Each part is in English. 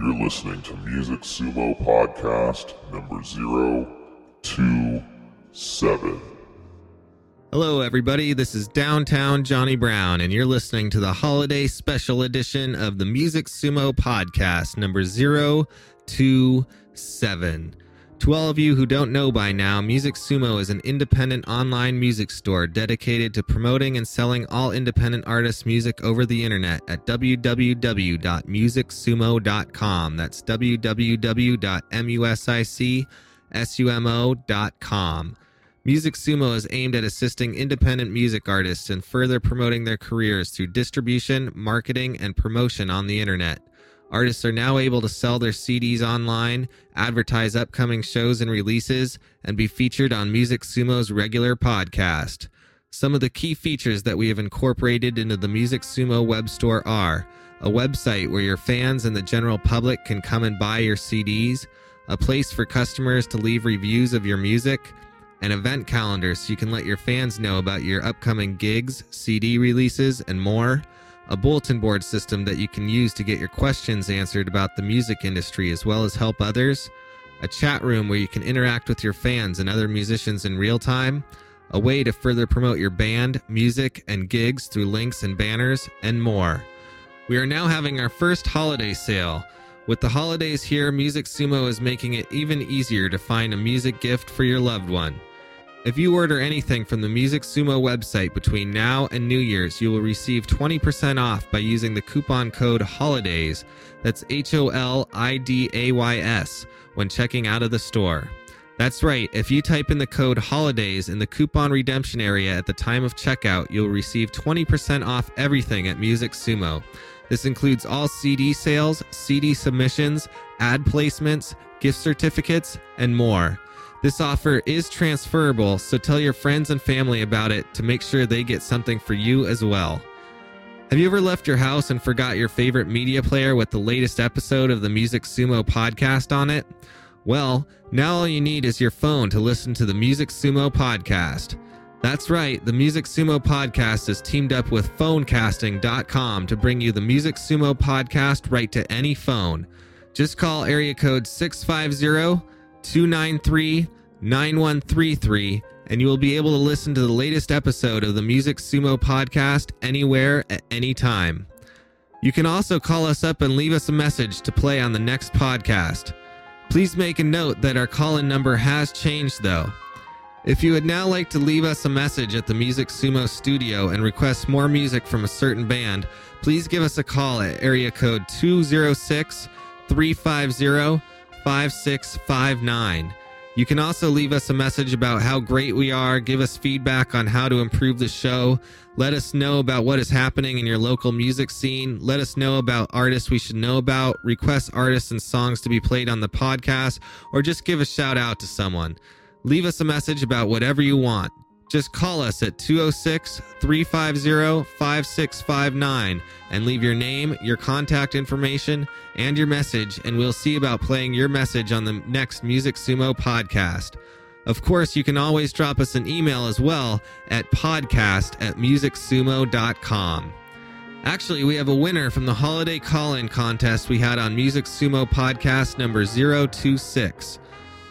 You're listening to Music Sumo Podcast number 027. Hello, everybody. This is Downtown Johnny Brown, and you're listening to the holiday special edition of the Music Sumo Podcast number 027. To all of you who don't know by now, Music Sumo is an independent online music store dedicated to promoting and selling all independent artists' music over the internet at www.musicsumo.com. That's www.musicsumo.com. Music Sumo is aimed at assisting independent music artists and further promoting their careers through distribution, marketing, and promotion on the internet. Artists are now able to sell their CDs online, advertise upcoming shows and releases, and be featured on Music Sumo's regular podcast. Some of the key features that we have incorporated into the Music Sumo web store are a website where your fans and the general public can come and buy your CDs, a place for customers to leave reviews of your music, an event calendar so you can let your fans know about your upcoming gigs, CD releases, and more a bulletin board system that you can use to get your questions answered about the music industry as well as help others, a chat room where you can interact with your fans and other musicians in real time, a way to further promote your band, music, and gigs through links and banners, and more. We are now having our first holiday sale. With the holidays here, Music Sumo is making it even easier to find a music gift for your loved one. If you order anything from the Music Sumo website between now and New Year's, you will receive 20% off by using the coupon code HOLIDAYS. That's H O L I D A Y S when checking out of the store. That's right, if you type in the code HOLIDAYS in the coupon redemption area at the time of checkout, you'll receive 20% off everything at Music Sumo. This includes all CD sales, CD submissions, ad placements, gift certificates, and more. This offer is transferable, so tell your friends and family about it to make sure they get something for you as well. Have you ever left your house and forgot your favorite media player with the latest episode of the Music Sumo podcast on it? Well, now all you need is your phone to listen to the Music Sumo podcast. That's right, the Music Sumo podcast is teamed up with phonecasting.com to bring you the Music Sumo podcast right to any phone. Just call area code 650 293 9133 and you will be able to listen to the latest episode of the Music Sumo podcast anywhere at any time. You can also call us up and leave us a message to play on the next podcast. Please make a note that our call in number has changed though. If you would now like to leave us a message at the Music Sumo studio and request more music from a certain band, please give us a call at area code 206 350 5659. You can also leave us a message about how great we are, give us feedback on how to improve the show, let us know about what is happening in your local music scene, let us know about artists we should know about, request artists and songs to be played on the podcast, or just give a shout out to someone. Leave us a message about whatever you want. Just call us at 206 350 5659 and leave your name, your contact information, and your message, and we'll see about playing your message on the next Music Sumo podcast. Of course, you can always drop us an email as well at podcast at musicsumo.com. Actually, we have a winner from the holiday call in contest we had on Music Sumo podcast number 026.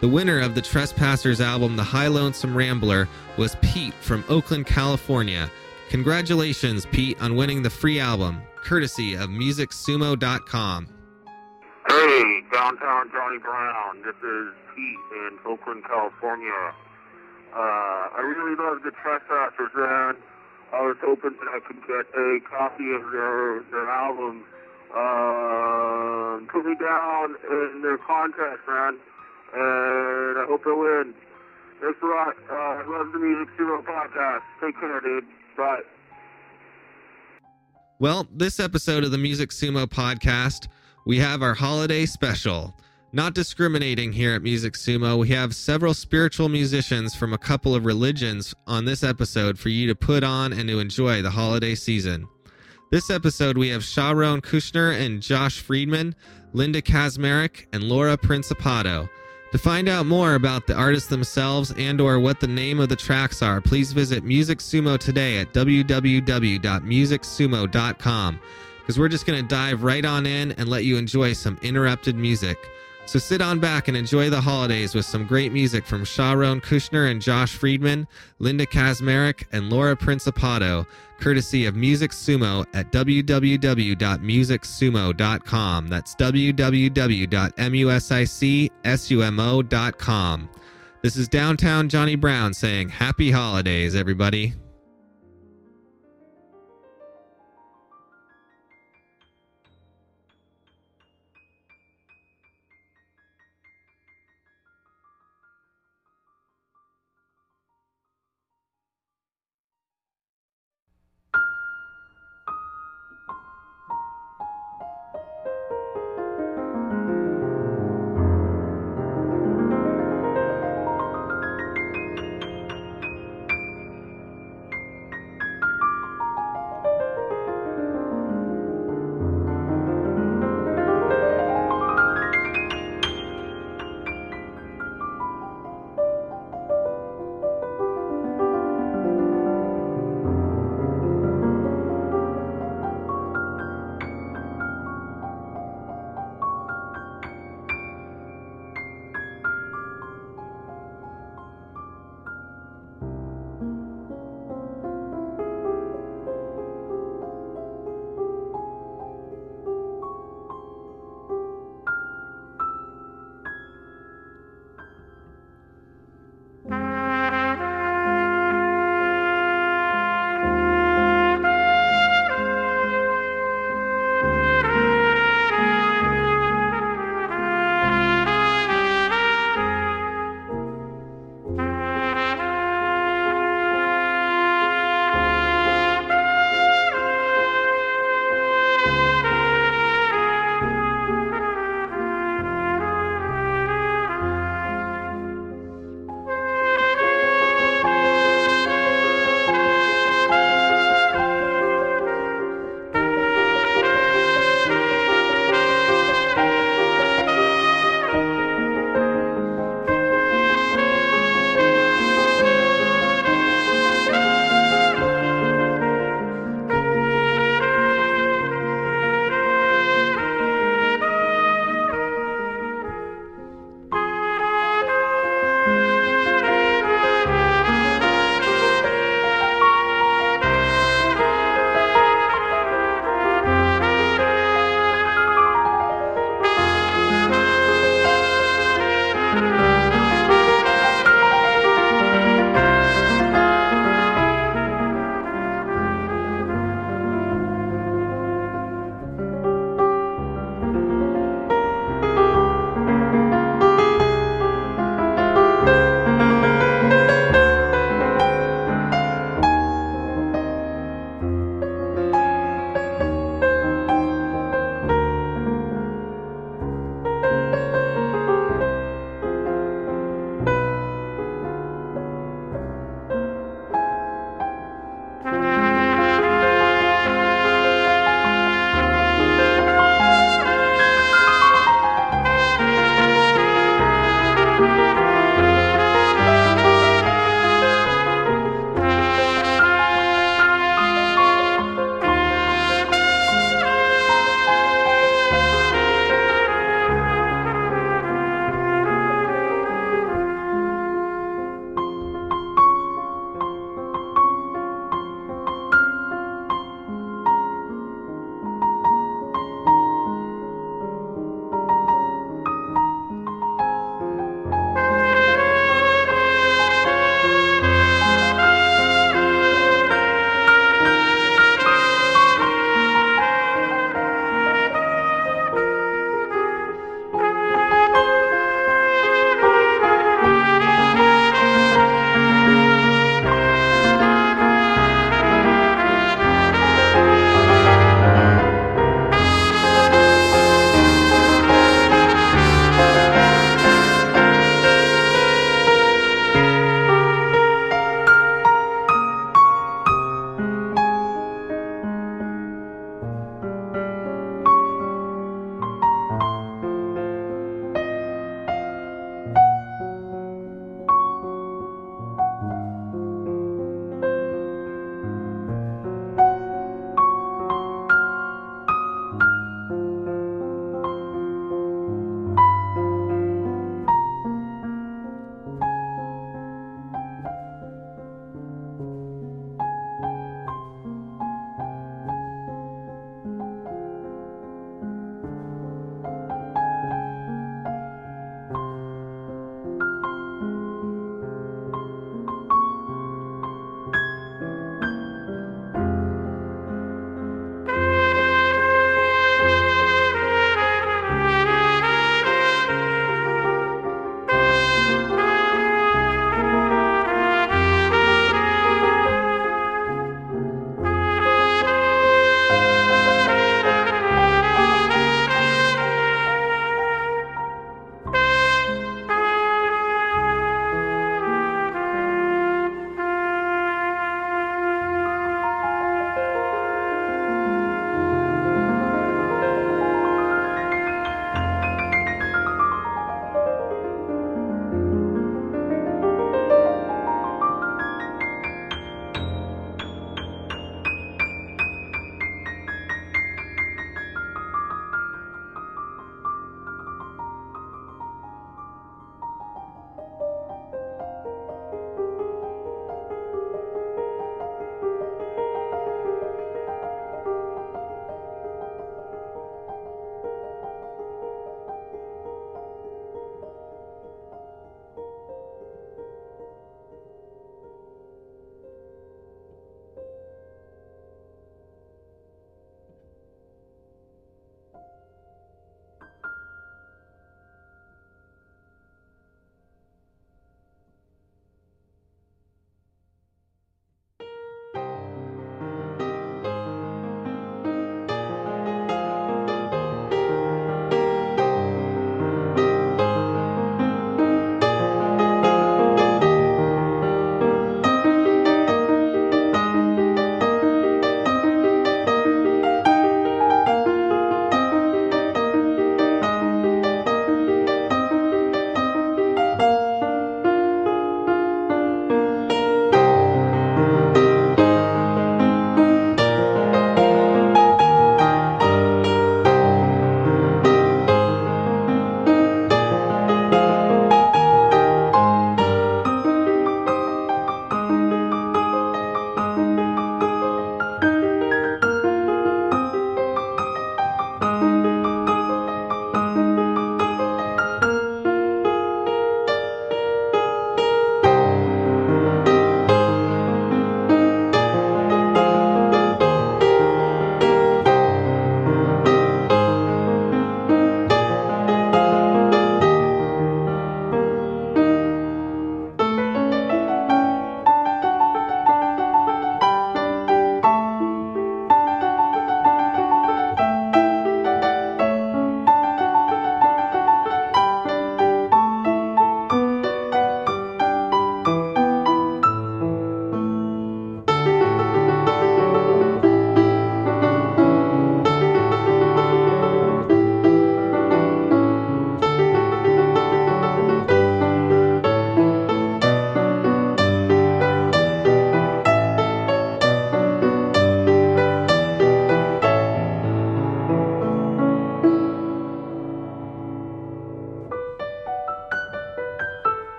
The winner of the Trespassers album, The High Lonesome Rambler, was Pete from Oakland, California. Congratulations, Pete, on winning the free album, courtesy of MusicSumo.com. Hey, downtown Johnny Brown. This is Pete in Oakland, California. Uh, I really love the Trespassers, man. I was hoping that I could get a copy of their their album. Uh, put me down in their contest, man and I hope I win. Thanks a lot. Uh, love the Music Sumo podcast. Take care, dude. Bye. Well, this episode of the Music Sumo podcast, we have our holiday special. Not discriminating here at Music Sumo, we have several spiritual musicians from a couple of religions on this episode for you to put on and to enjoy the holiday season. This episode, we have Sha-Rone Kushnir and Josh Friedman, Linda Kazmarek, and Laura Principato. To find out more about the artists themselves and or what the name of the tracks are, please visit Music Sumo today at www.musicsumo.com. because we're just going to dive right on in and let you enjoy some interrupted music. So sit on back and enjoy the holidays with some great music from Sha-Rone Kushnir and Josh Friedman, Linda Kazmarek, and Laura Principato, courtesy of Music Sumo at www.musicsumo.com. That's www.musicsumo.com. This is Downtown Johnny Brown saying Happy Holidays, everybody.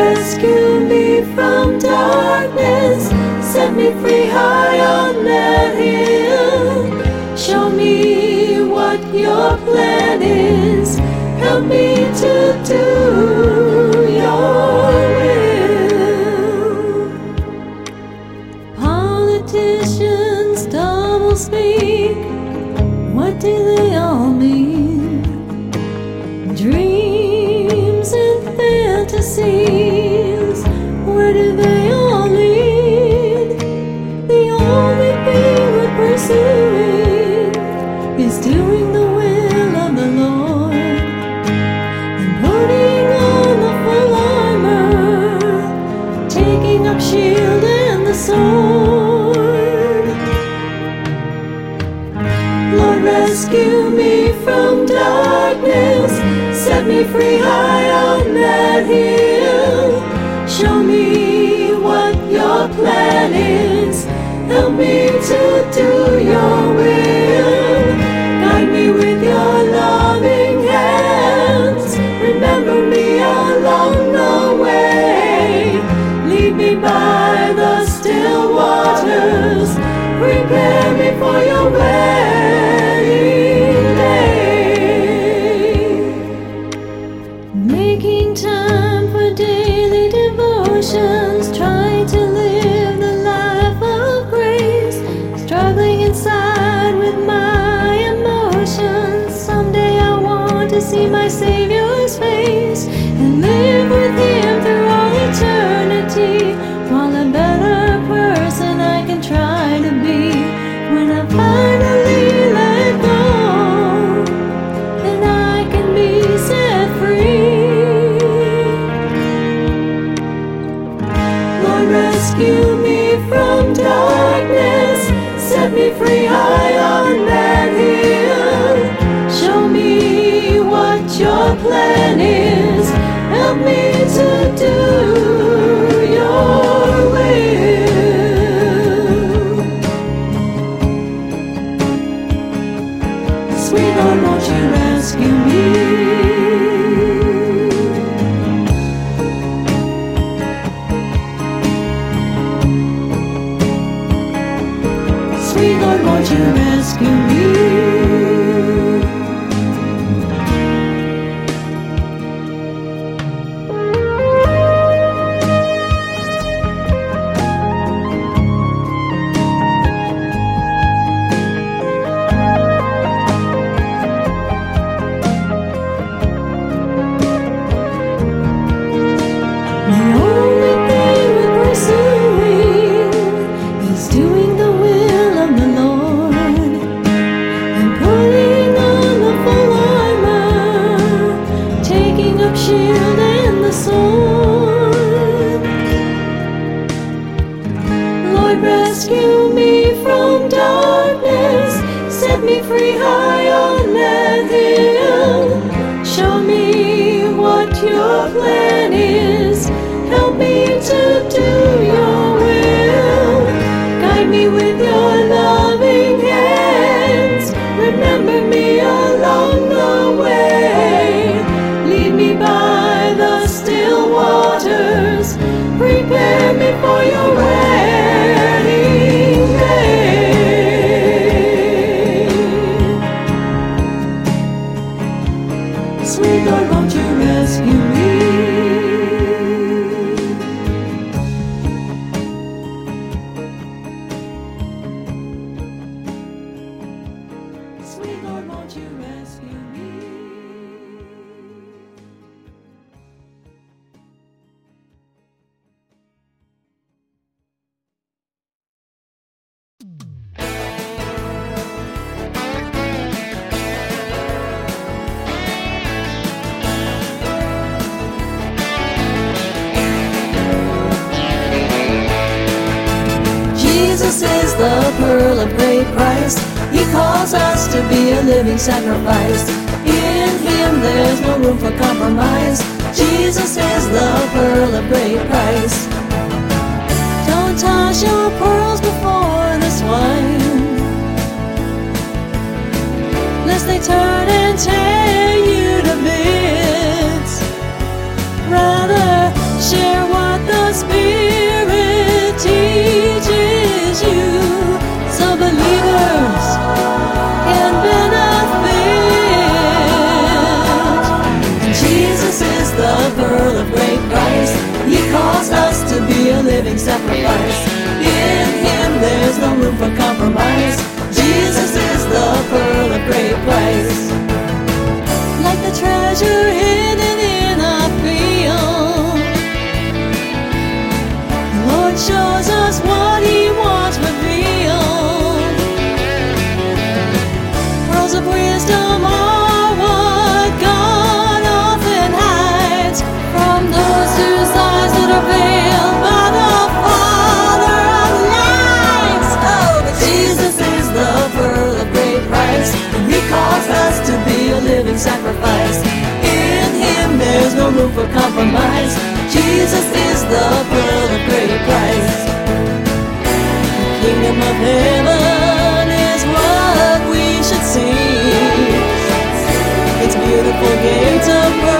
rescue me from darkness, set me free high on that hill. Show me what your plan is, help me to do. Me high on that hill. Show me what your plan is, help me to do your will. Guide me with your loving hands, remember me along the way. Lead me by the still waters, prepare me for your wedding my Savior's face and live with Him through all eternity. While a better person I can try to be when I finally let go and I can be set free. Lord, rescue me from darkness, set me free to be a living sacrifice. In Him there's no room for compromise. Jesus is the pearl of great price. Don't toss your pearls before the swine, lest they turn and tear for compromise. Jesus is the pearl of great price. Like the treasure hidden in a field, the Lord shows us living sacrifice. In Him there's no room for compromise. Jesus is the pearl of greater price. The kingdom of heaven is what we should see. It's beautiful gates of pearl.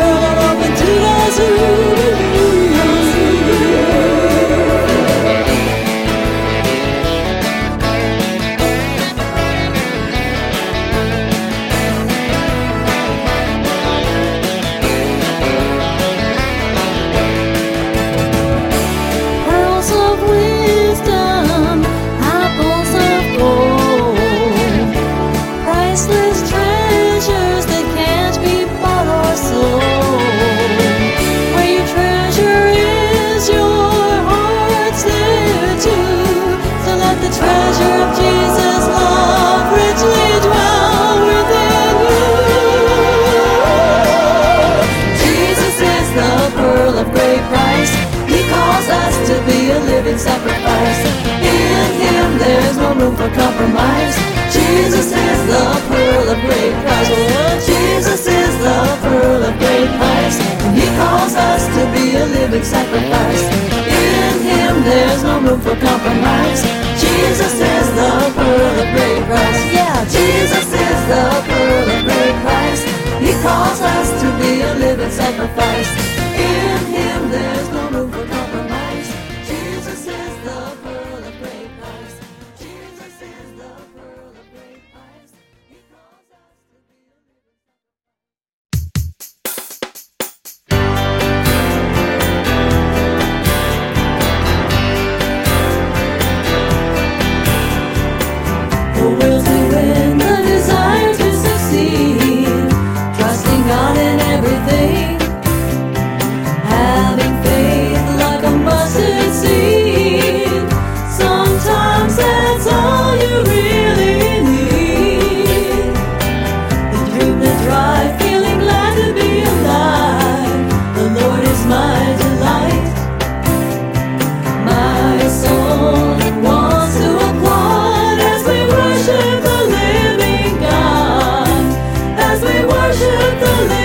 是的泪。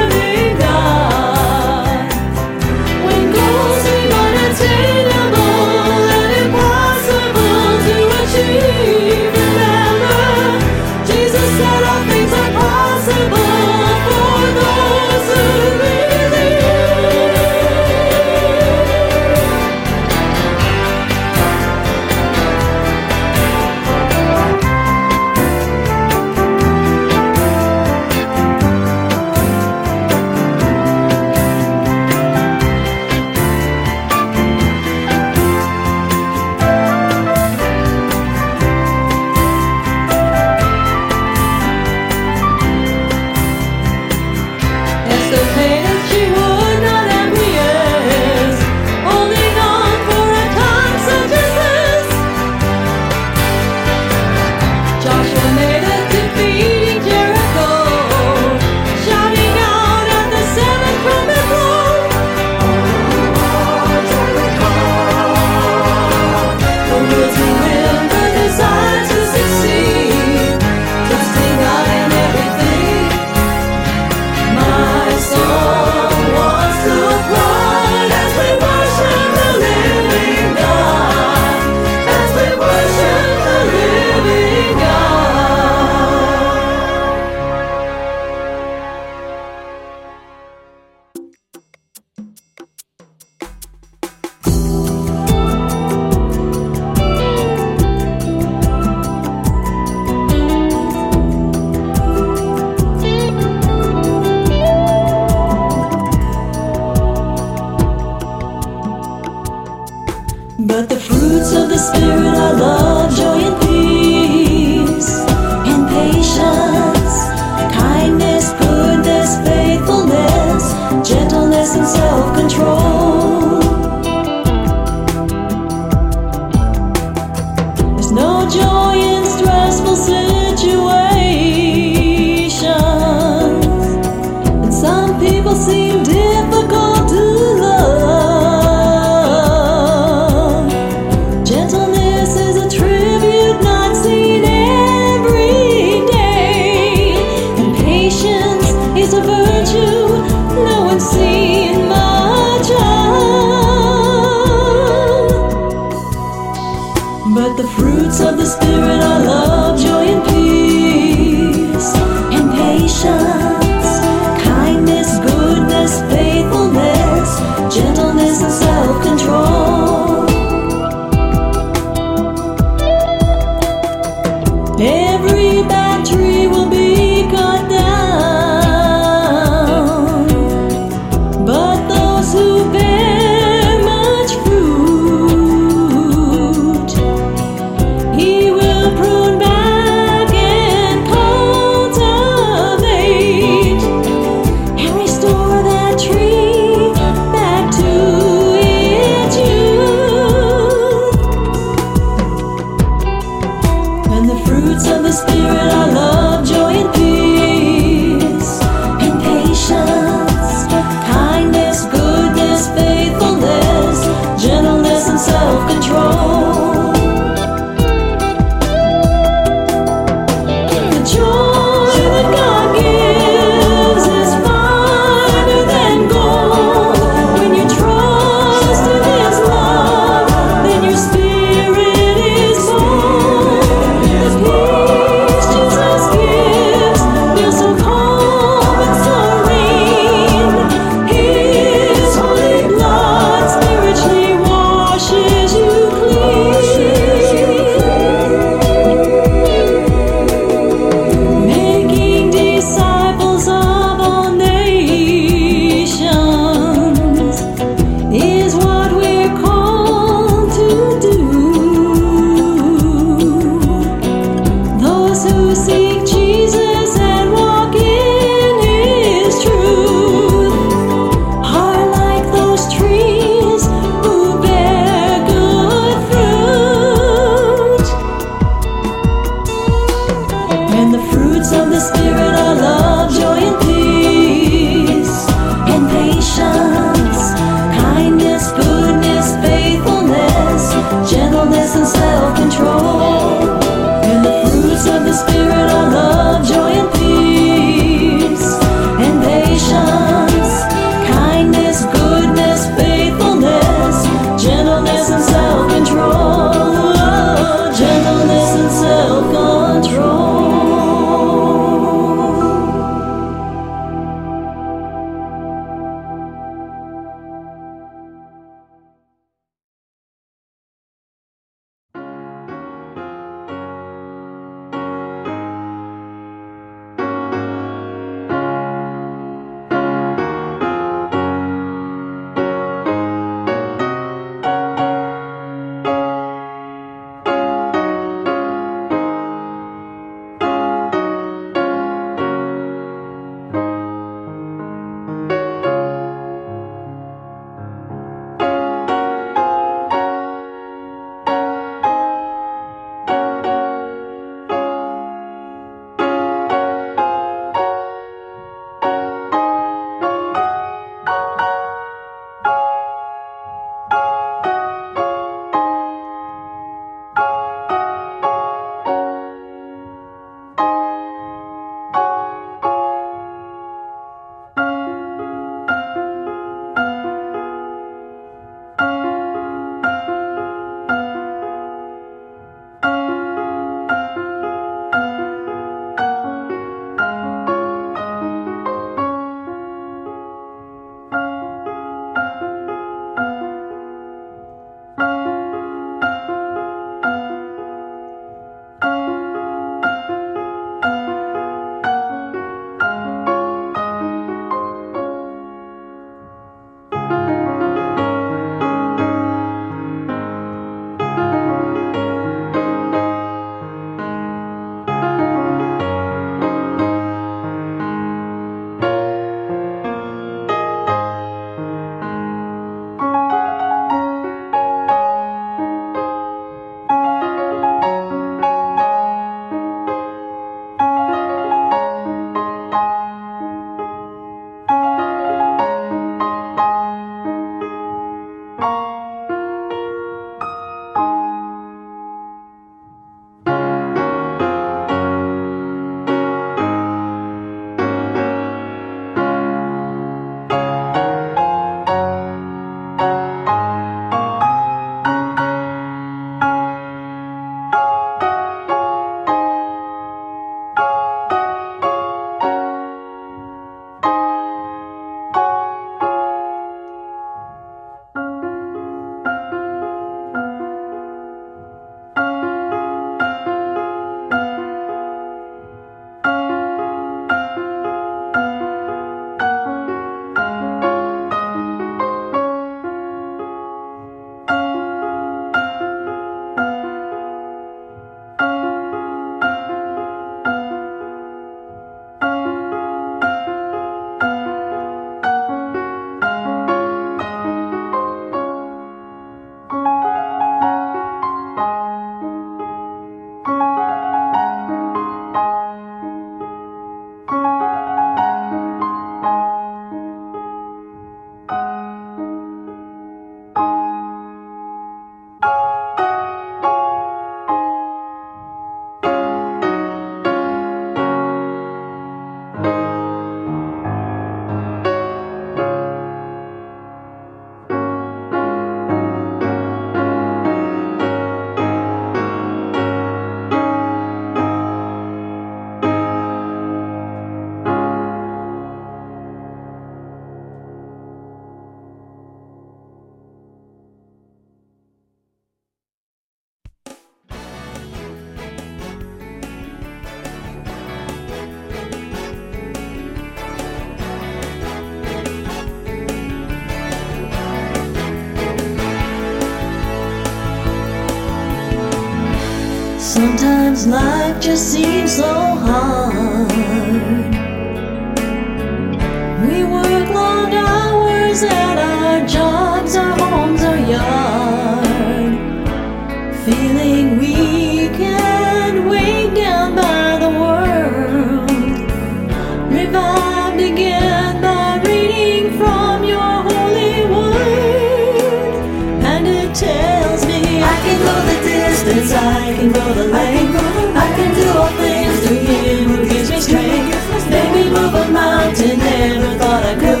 I can go. I can do all things through Him who gives me strength. Made move a mountain, never thought I could.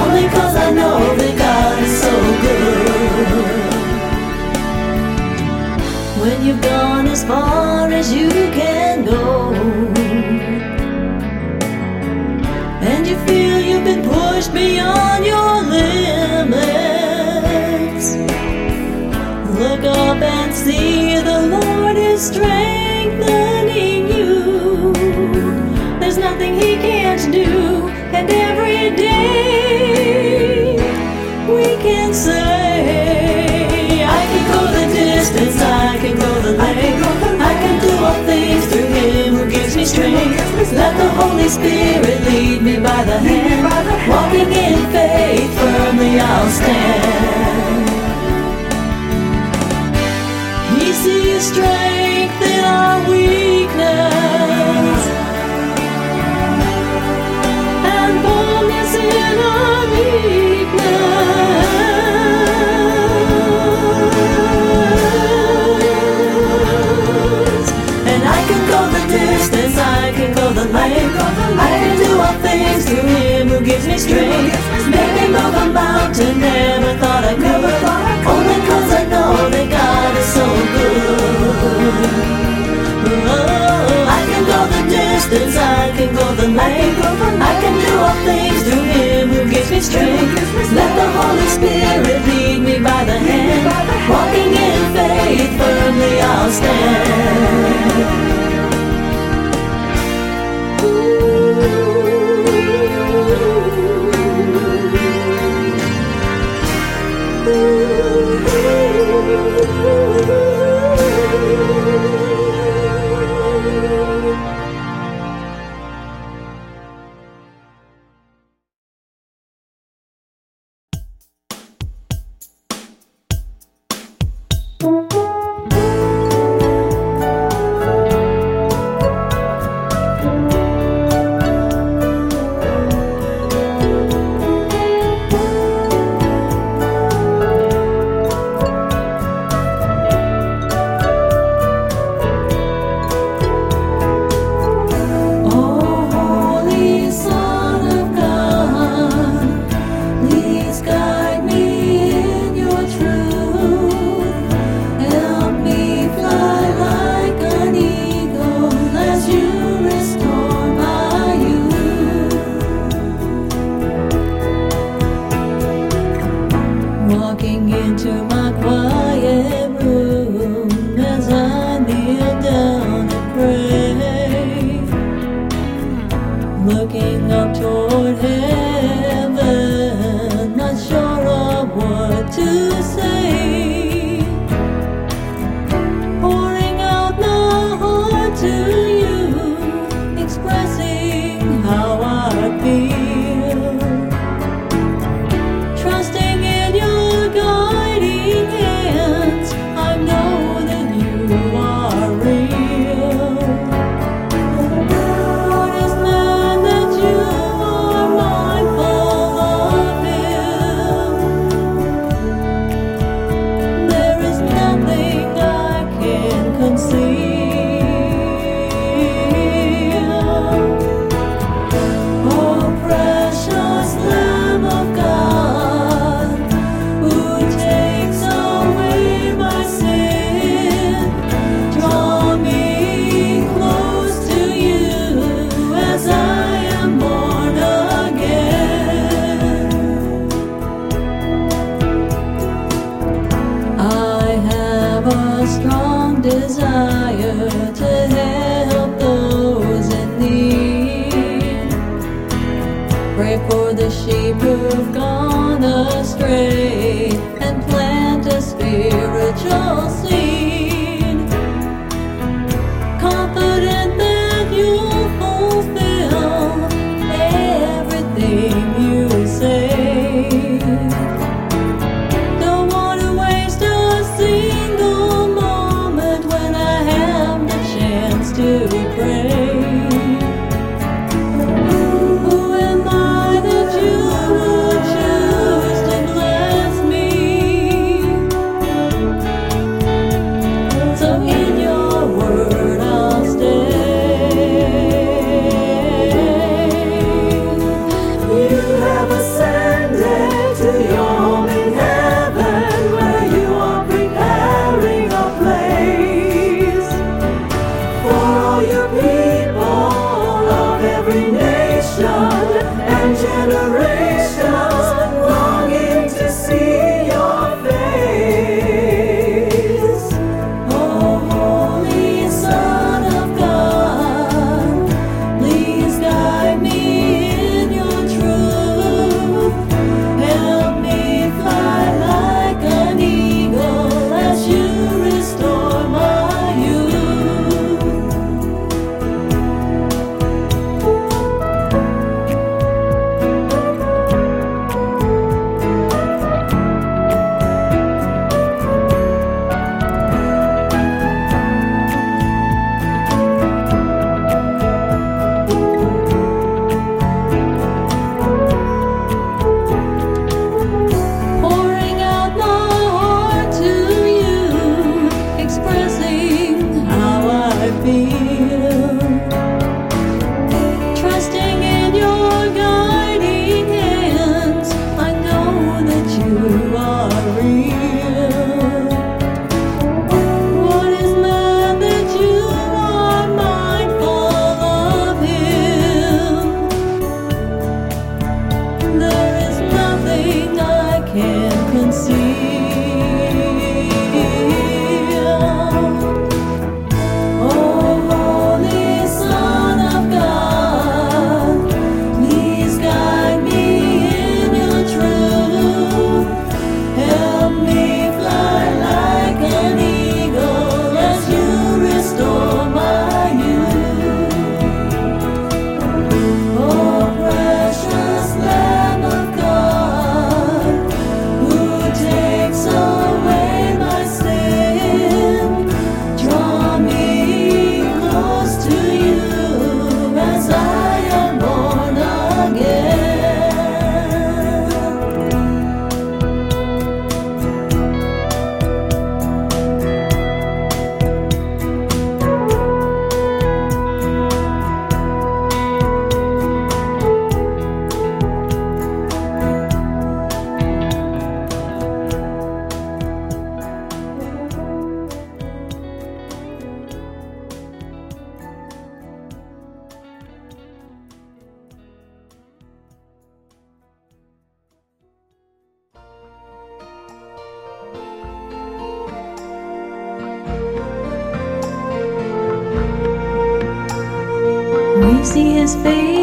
Only 'cause I know that God is so good. When you've gone as far as you can go. And you feel you've been pushed beyond your strengthening you. There's nothing He can't do, and every day we can say, I can go the distance, I can go the length, I can do all things through Him who gives me strength. Let the Holy Spirit lead me by the hand, walking in faith, firmly I'll stand. He sees strength in our weakness and in our. Can go the distance, I can go the length. I can do all things through Him who gives me strength. Made me move a mountain, never thought I could. Only 'cause I know that God is so good. Oh, I can go the distance, I can go the length. I can do all things through Him who gives me strength. Let the Holy Spirit lead me by the hand. Walking in faith, firmly I'll stand.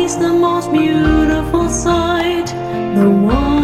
Face, the most beautiful sight. The one